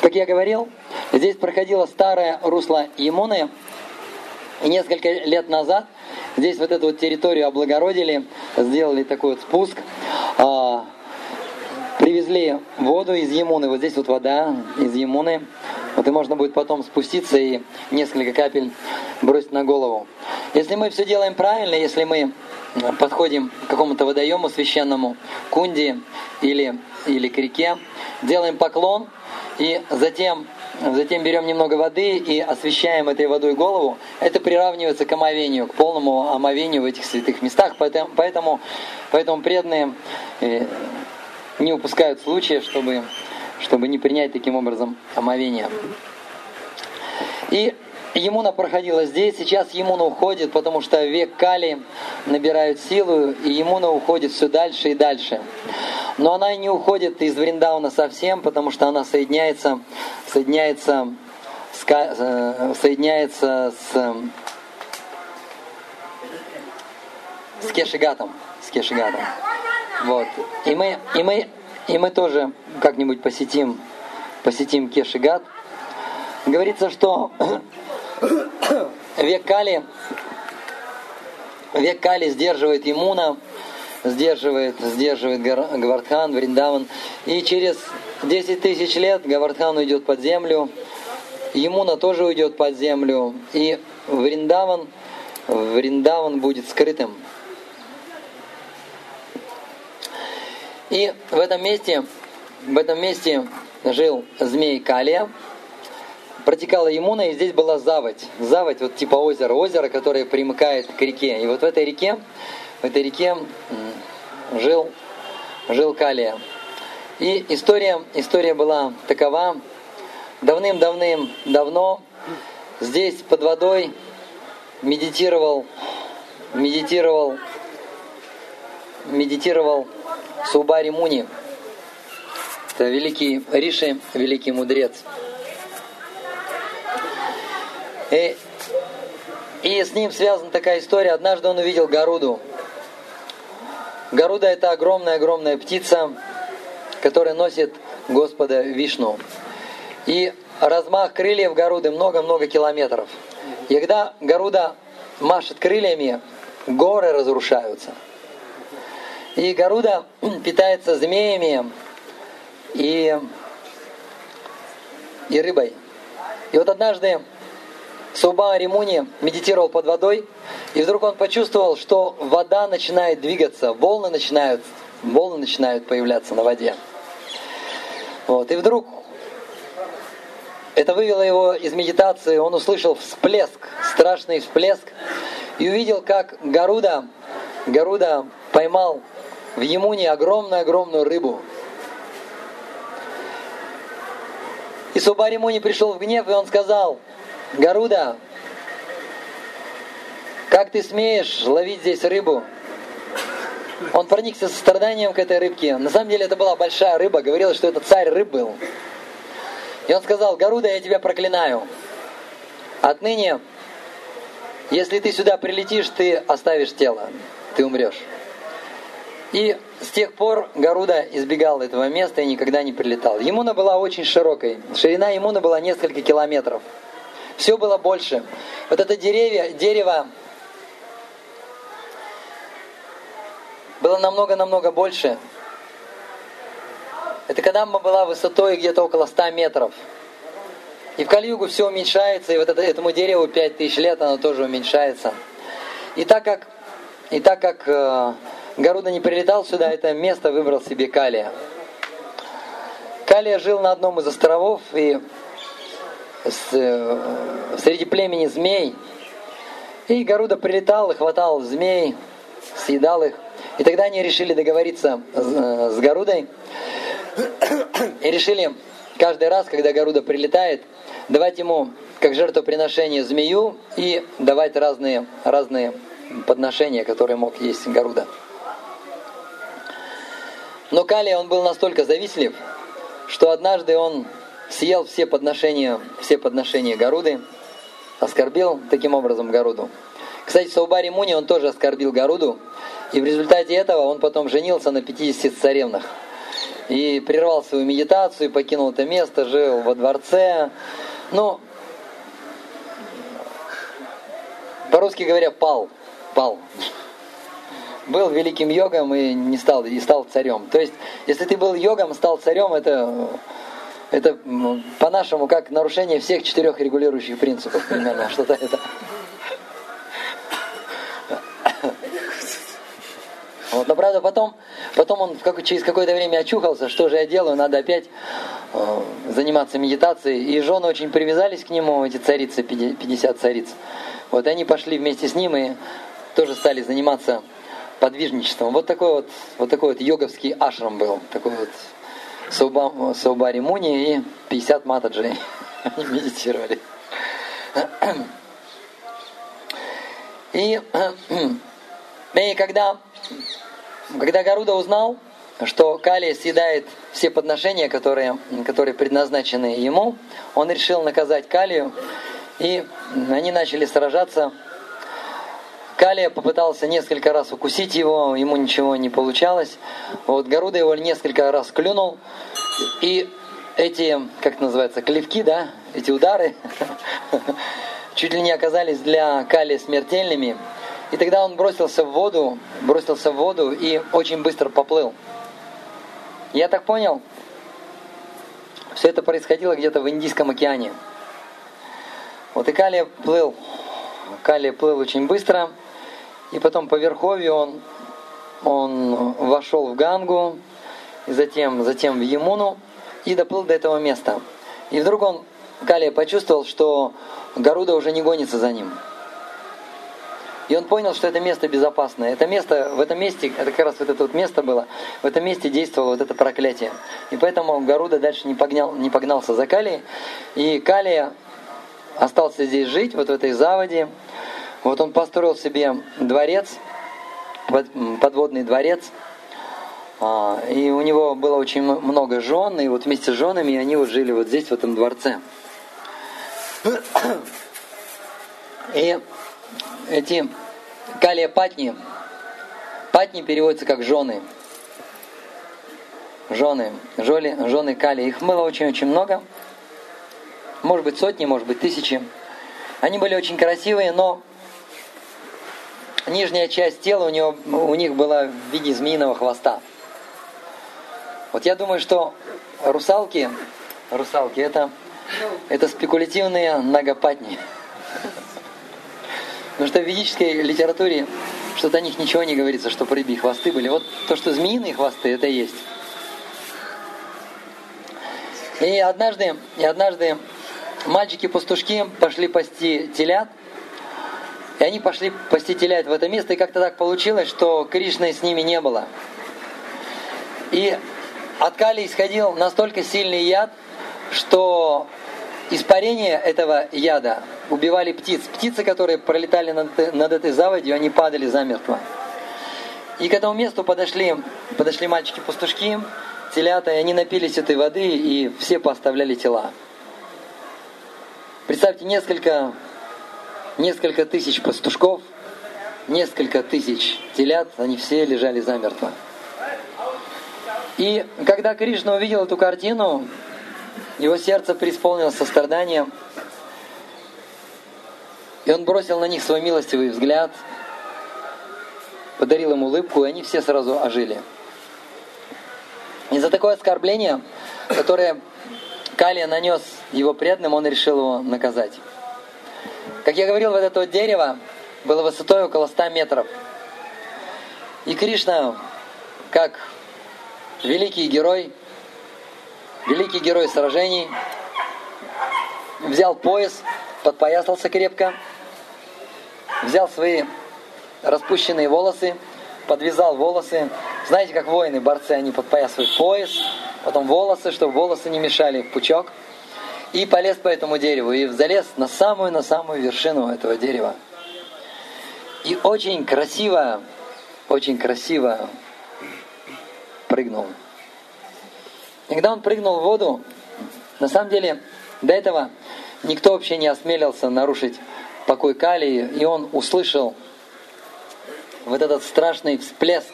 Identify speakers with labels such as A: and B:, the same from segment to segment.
A: как я говорил, здесь проходило старое русло Емуны, и несколько лет назад здесь вот эту вот территорию облагородили, сделали такой вот спуск, а, привезли воду из Емуны, вот здесь вот вода из Емуны, вот и можно будет потом спуститься и несколько капель бросить на голову. Если мы все делаем правильно, если мы подходим к какому-то водоему священному, кунди или, или к реке, делаем поклон и затем затем берем немного воды и освещаем этой водой голову, это приравнивается к омовению, к полному омовению в этих святых местах. Поэтому, поэтому, поэтому преданные э, не упускают случая, чтобы, чтобы не принять таким образом омовение. И Емуна проходила здесь, сейчас Емуна уходит, потому что век Кали набирает силу, и Емуна уходит все дальше и дальше. Но она не уходит из Вриндауна совсем, потому что она соединяется, соединяется, э, соединяется с, с Кешигатом. С Кешигатом. Вот. И мы, и мы, и мы тоже как-нибудь посетим, посетим Кешигат. Говорится, что век Кали, век Кали сдерживает иммуна, сдерживает, сдерживает Гавардхан, Вриндаван. И через 10 тысяч лет Гавардхан уйдет под землю, Емуна тоже уйдет под землю, и Вриндаван, Вриндаван будет скрытым. И в этом месте, в этом месте жил змей Калия, протекала Емуна, и здесь была заводь. Заводь, вот типа озера, озеро, которое примыкает к реке. И вот в этой реке, в этой реке жил, жил Калия. И история, история была такова. Давным-давным давно здесь под водой медитировал, медитировал, медитировал Субари Муни. Это великий Риши, великий мудрец. И, и с ним связана такая история. Однажды он увидел Гаруду. Гаруда это огромная-огромная птица, которая носит Господа Вишну. И размах крыльев Гаруды много-много километров. И когда Гаруда машет крыльями, горы разрушаются. И Гаруда питается змеями и, и рыбой. И вот однажды Суба Римуни медитировал под водой, и вдруг он почувствовал, что вода начинает двигаться, волны начинают, волны начинают появляться на воде. Вот. И вдруг это вывело его из медитации, он услышал всплеск, страшный всплеск, и увидел, как Гаруда, Гаруда поймал в Емуне огромную-огромную рыбу. И Субари Муни пришел в гнев, и он сказал, Гаруда, как ты смеешь ловить здесь рыбу? Он проникся состраданием к этой рыбке. На самом деле это была большая рыба, говорилось, что это царь рыб был. И он сказал, Гаруда, я тебя проклинаю. Отныне, если ты сюда прилетишь, ты оставишь тело, ты умрешь. И с тех пор Гаруда избегал этого места и никогда не прилетал. Емуна была очень широкой. Ширина Емуна была несколько километров. Все было больше. Вот это деревья, дерево было намного-намного больше. Это когда была высотой где-то около 100 метров. И в Кальюгу все уменьшается, и вот это, этому дереву 5000 лет, оно тоже уменьшается. И так как, и так как э, Гаруда не прилетал сюда, это место выбрал себе Калия. Калия жил на одном из островов, и э, среди племени змей. И Гаруда прилетал и хватал змей, съедал их. И тогда они решили договориться с, э, с Гарудой. И решили каждый раз, когда Гаруда прилетает, давать ему как жертвоприношение змею и давать разные, разные подношения, которые мог есть Гаруда. Но Калия, он был настолько завистлив, что однажды он съел все подношения, все подношения Гаруды, оскорбил таким образом Гаруду. Кстати, Саубари Муни, он тоже оскорбил Гаруду, и в результате этого он потом женился на 50 царевнах. и прервал свою медитацию, покинул это место, жил во дворце. Ну, по-русски говоря, пал, пал. Был великим йогом и не стал, и стал царем. То есть, если ты был йогом, стал царем, это, это по-нашему как нарушение всех четырех регулирующих принципов примерно, что-то это. Вот, но правда потом, потом он как, через какое-то время очухался, что же я делаю, надо опять э, заниматься медитацией. И жены очень привязались к нему, эти царицы, 50 цариц. Вот и они пошли вместе с ним и тоже стали заниматься подвижничеством. Вот такой вот, вот такой вот йоговский ашрам был, такой вот Саубари Муни и 50 матаджей. Они медитировали. И, и когда когда Гаруда узнал, что Кали съедает все подношения, которые, которые предназначены ему, он решил наказать Калию, и они начали сражаться. Калия попытался несколько раз укусить его, ему ничего не получалось. Вот Гаруда его несколько раз клюнул, и эти, как это называется, клевки, да, эти удары, чуть ли не оказались для Калия смертельными. И тогда он бросился в воду, бросился в воду и очень быстро поплыл. Я так понял, все это происходило где-то в Индийском океане. Вот и Калия плыл, Калия плыл очень быстро, и потом по верховью он, он вошел в Гангу, и затем, затем в Емуну, и доплыл до этого места. И вдруг он, Калия, почувствовал, что Гаруда уже не гонится за ним. И он понял, что это место безопасное. Это место, в этом месте, это как раз вот это вот место было, в этом месте действовало вот это проклятие. И поэтому Гаруда дальше не, погнал, не погнался за Калией. И Калия остался здесь жить, вот в этой заводе. Вот он построил себе дворец, подводный дворец. А, и у него было очень много жен, и вот вместе с женами они вот жили вот здесь, в этом дворце. И эти калия патни, патни переводятся как жены. Жены, жоли, жены кали. Их было очень-очень много. Может быть сотни, может быть тысячи. Они были очень красивые, но нижняя часть тела у, него, у них была в виде змеиного хвоста. Вот я думаю, что русалки, русалки это, это спекулятивные нагопатни. Потому что в ведической литературе что-то о них ничего не говорится, что рыбьи хвосты были. Вот то, что змеиные хвосты, это есть. И однажды, и однажды мальчики-пастушки пошли пасти телят, и они пошли пасти телят в это место, и как-то так получилось, что Кришны с ними не было. И от Кали исходил настолько сильный яд, что испарение этого яда убивали птиц. Птицы, которые пролетали над, над этой заводью, они падали замертво. И к этому месту подошли, подошли мальчики-пастушки, телята, и они напились этой воды, и все поставляли тела. Представьте, несколько, несколько тысяч пастушков, несколько тысяч телят, они все лежали замертво. И когда Кришна увидел эту картину, его сердце преисполнилось состраданием, и он бросил на них свой милостивый взгляд, подарил им улыбку, и они все сразу ожили. И за такое оскорбление, которое Калия нанес его преданным, он решил его наказать. Как я говорил, вот это вот дерево было высотой около 100 метров. И Кришна, как великий герой, великий герой сражений, взял пояс, подпоясался крепко, взял свои распущенные волосы, подвязал волосы. Знаете, как воины, борцы, они подпоясывают пояс, потом волосы, чтобы волосы не мешали пучок. И полез по этому дереву, и залез на самую-на самую вершину этого дерева. И очень красиво, очень красиво прыгнул. И когда он прыгнул в воду, на самом деле до этого никто вообще не осмелился нарушить покой Калии, и он услышал вот этот страшный всплеск.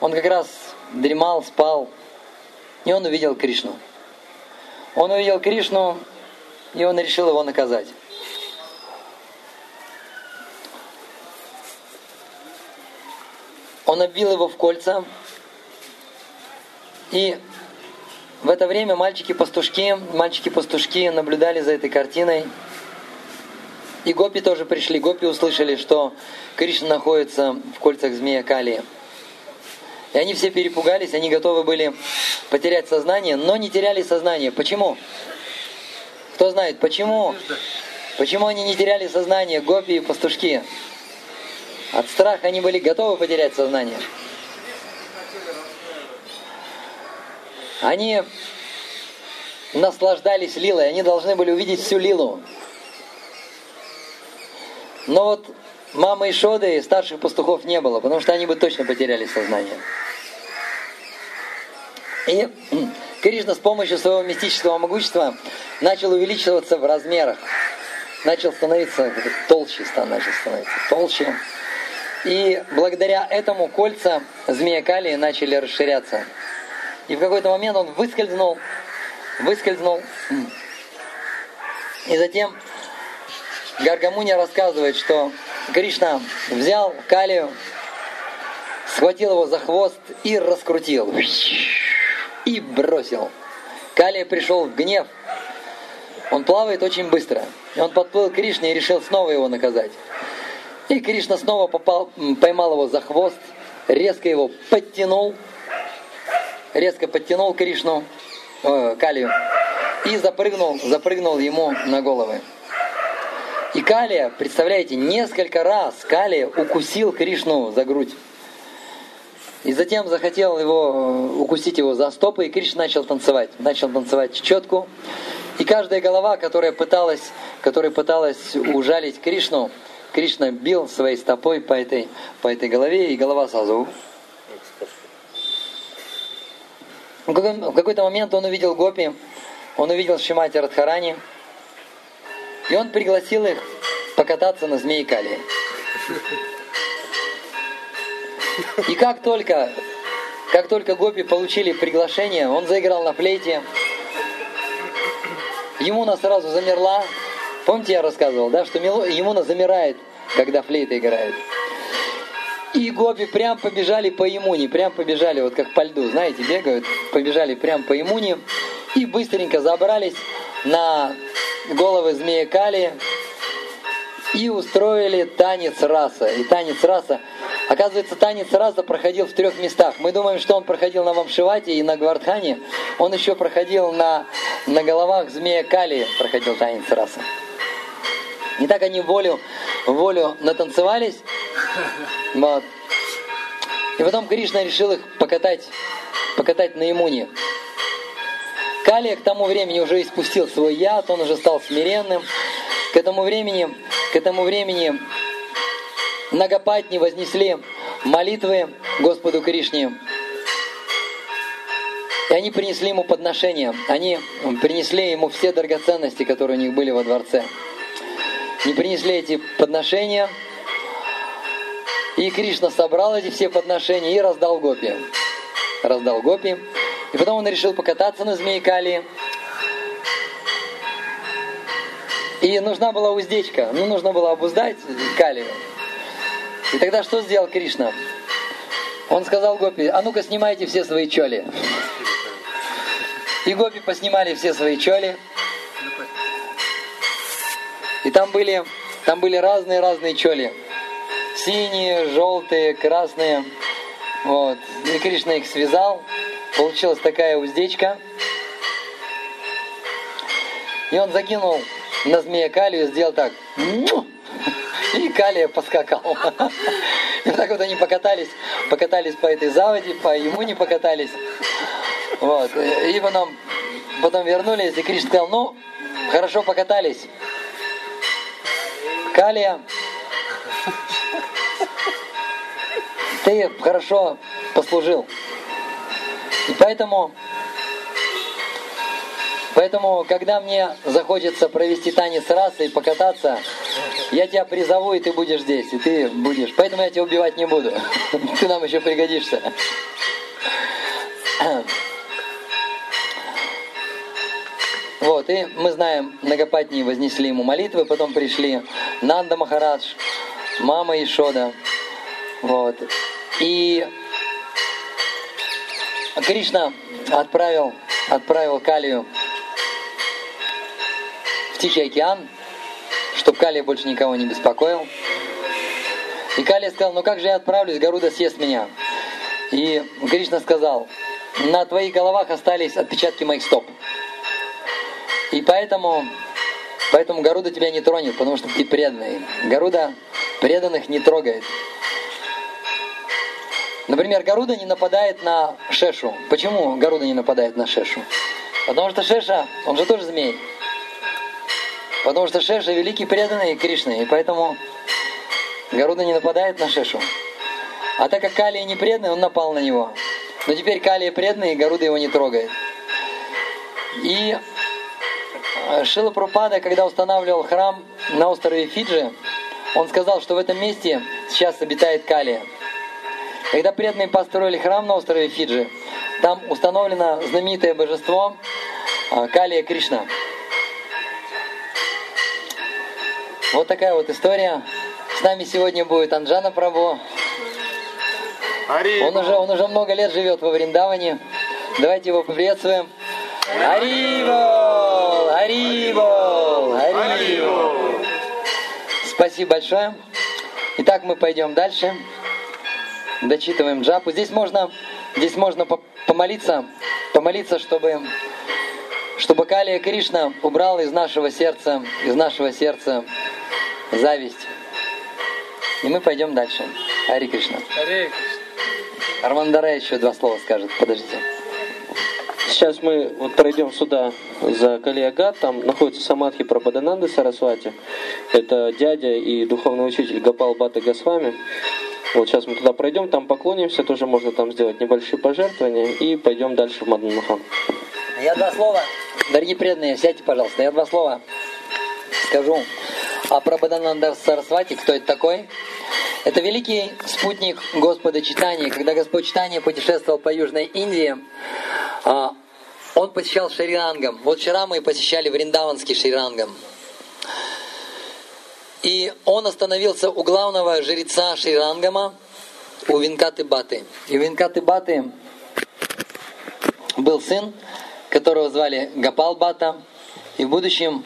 A: Он как раз дремал, спал, и он увидел Кришну. Он увидел Кришну, и он решил его наказать. Он обвил его в кольца, и в это время мальчики-пастушки, мальчики-пастушки наблюдали за этой картиной. И гопи тоже пришли. Гопи услышали, что Кришна находится в кольцах змея Кали. И они все перепугались, они готовы были потерять сознание, но не теряли сознание. Почему? Кто знает, почему? Почему они не теряли сознание, гопи и пастушки? От страха они были готовы потерять сознание. Они наслаждались лилой, они должны были увидеть всю лилу. Но вот мамы и Шоды и старших пастухов не было, потому что они бы точно потеряли сознание. И Кришна с помощью своего мистического могущества начал увеличиваться в размерах. Начал становиться толще, начал становиться толще. И благодаря этому кольца змея Кали начали расширяться. И в какой-то момент он выскользнул, выскользнул. И затем Гаргамуня рассказывает, что Кришна взял Калию, схватил его за хвост и раскрутил. И бросил. Калия пришел в гнев. Он плавает очень быстро. И он подплыл к Кришне и решил снова его наказать. И Кришна снова попал, поймал его за хвост, резко его подтянул, резко подтянул Кришну, э, Калию, и запрыгнул, запрыгнул ему на головы. И Калия, представляете, несколько раз Калия укусил Кришну за грудь. И затем захотел его э, укусить его за стопы, и Кришна начал танцевать. Начал танцевать четку. И каждая голова, которая пыталась, которая пыталась ужалить Кришну, Кришна бил своей стопой по этой, по этой голове, и голова сразу... В какой-то момент он увидел Гопи, он увидел Шимати Радхарани, и он пригласил их покататься на змеи Кали. И как только, как только Гопи получили приглашение, он заиграл на флейте. Ему сразу замерла Помните, я рассказывал, да, что Емуна замирает, когда флейта играет. И гопи прям побежали по Емуне, прям побежали, вот как по льду, знаете, бегают, побежали прям по Емуне и быстренько забрались на головы змея Кали и устроили танец раса. И танец раса, оказывается, танец раса проходил в трех местах. Мы думаем, что он проходил на Вамшивате и на Гвардхане. Он еще проходил на, на головах змея Кали, проходил танец раса. И так они волю, волю натанцевались. Вот. И потом Кришна решил их покатать, покатать на имуне. Калия к тому времени уже испустил свой яд, он уже стал смиренным. К этому времени, к этому времени Нагапатни вознесли молитвы Господу Кришне. И они принесли ему подношения. Они принесли ему все драгоценности, которые у них были во дворце не принесли эти подношения. И Кришна собрал эти все подношения и раздал гопи. Раздал гопи. И потом он решил покататься на змеи Кали. И нужна была уздечка. Ну, нужно было обуздать Калию. И тогда что сделал Кришна? Он сказал Гопи, а ну-ка снимайте все свои чоли. И Гопи поснимали все свои чоли. И там были, там были разные-разные чоли. Синие, желтые, красные. Вот. И Кришна их связал. Получилась такая уздечка. И он закинул на змея Калию, сделал так. И Калия поскакал. И так вот они покатались, покатались по этой заводе, по ему не покатались. Вот. И потом, потом вернулись, и Кришна сказал, ну, хорошо покатались. Калия, ты хорошо послужил. И поэтому, Поэтому, когда мне захочется провести танец раз и покататься, я тебя призову, и ты будешь здесь, и ты будешь. Поэтому я тебя убивать не буду. Ты нам еще пригодишься. Вот, и мы знаем, Нагапатни вознесли ему молитвы, потом пришли Нанда Махарадж, мама Ишода. Вот. И Кришна отправил, отправил Калию Тихий океан, чтобы Калия больше никого не беспокоил. И Калия сказал, ну как же я отправлюсь, Гаруда съест меня. И Кришна сказал, на твоих головах остались отпечатки моих стоп. И поэтому, поэтому Гаруда тебя не тронет, потому что ты преданный. Гаруда преданных не трогает. Например, Гаруда не нападает на Шешу. Почему Гаруда не нападает на Шешу? Потому что Шеша, он же тоже змей. Потому что Шеша великий преданный Кришны, и поэтому Гаруда не нападает на Шешу. А так как Калия не преданный, он напал на него. Но теперь Калия преданный, и Гаруда его не трогает. И э, Шила Прупада, когда устанавливал храм на острове Фиджи, он сказал, что в этом месте сейчас обитает Калия. Когда преданные построили храм на острове Фиджи, там установлено знаменитое божество э, Калия Кришна. Вот такая вот история. С нами сегодня будет Анджана Прабу. Он уже, он уже много лет живет во Вриндаване. Давайте его поприветствуем. Арибол! Арибол! Арибол! Спасибо большое. Итак, мы пойдем дальше. Дочитываем джапу. Здесь можно, здесь можно помолиться, помолиться, чтобы, чтобы Калия Кришна убрал из нашего сердца, из нашего сердца зависть. И мы пойдем дальше. Ари Кришна.
B: Ари Кришна.
A: Армандара еще два слова скажет. Подождите.
B: Сейчас мы вот пройдем сюда за Калиагат, там находится Самадхи Прабхадананды Сарасвати. Это дядя и духовный учитель Гапал Бата Госвами. Вот сейчас мы туда пройдем, там поклонимся, тоже можно там сделать небольшие пожертвования и пойдем дальше в Мадан Махан.
A: Я два слова, дорогие преданные, сядьте, пожалуйста, я два слова скажу о Прабхадананда Сарасвати, кто это такой. Это великий спутник Господа Читания. Когда Господь Читания путешествовал по Южной Индии, а, он посещал Шрирангам. Вот вчера мы посещали Вриндаванский Шрирангам. И он остановился у главного жреца Шрирангама, у Винкаты Баты. И у Винкаты Баты был сын, которого звали Гапал Бата. И в будущем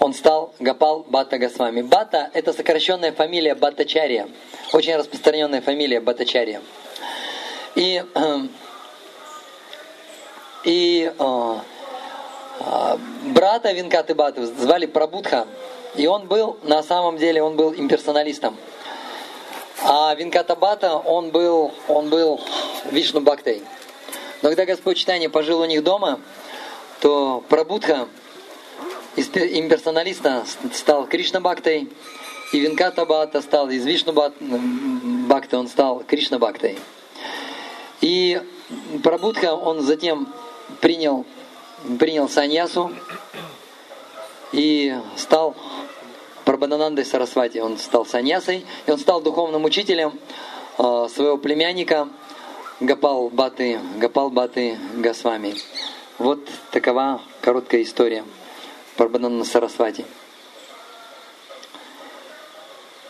A: он стал Гапал Бата Госвами. Бата – это сокращенная фамилия Батачария, очень распространенная фамилия Батачария. И, эм, и э, э, брата Винкаты Баты звали Прабудха, и он был, на самом деле, он был имперсоналистом. А Винката Бата, он был, он был Вишну Бхактой. Но когда Господь Читание пожил у них дома, то Прабудха – имперсоналиста стал Кришна Бхактой, и Винката Бхата стал из Вишну Бхакты, он стал Кришна Бхактой. И Прабудха, он затем принял, принял саньясу и стал Прабханандой Сарасвати. Он стал саньясой, и он стал духовным учителем э, своего племянника Гапал Баты, Гапал Баты Госвами. Вот такова короткая история. Парбанана Сарасвати.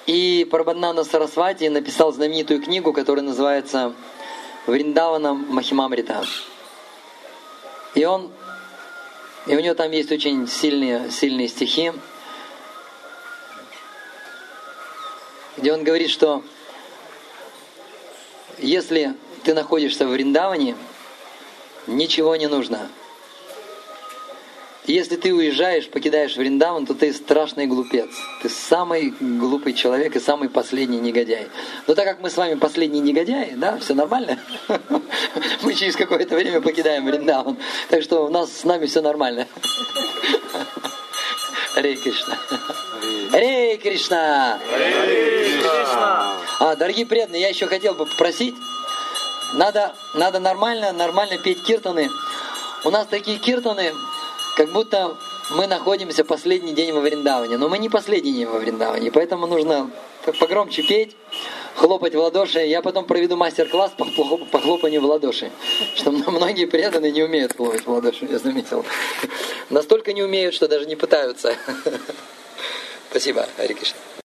A: И Парбанана Сарасвати написал знаменитую книгу, которая называется Вриндавана Махимамрита. И он, и у него там есть очень сильные, сильные стихи, где он говорит, что если ты находишься в Вриндаване, ничего не нужно – если ты уезжаешь, покидаешь Вриндаван, то ты страшный глупец. Ты самый глупый человек и самый последний негодяй. Но так как мы с вами последние негодяи, да, все нормально. Мы через какое-то время покидаем Вриндаван. Так что у нас с нами все нормально. Рей Кришна. Рей Кришна. А, дорогие преданные, я еще хотел бы попросить, надо, надо нормально, нормально петь киртаны. У нас такие киртаны, как будто мы находимся последний день во Вриндаване. Но мы не последний день во Вриндаване, поэтому нужно погромче петь, хлопать в ладоши. Я потом проведу мастер-класс по, по хлопанию в ладоши. Что многие преданные не умеют хлопать в ладоши, я заметил. Настолько не умеют, что даже не пытаются. Спасибо, Ари Кришна.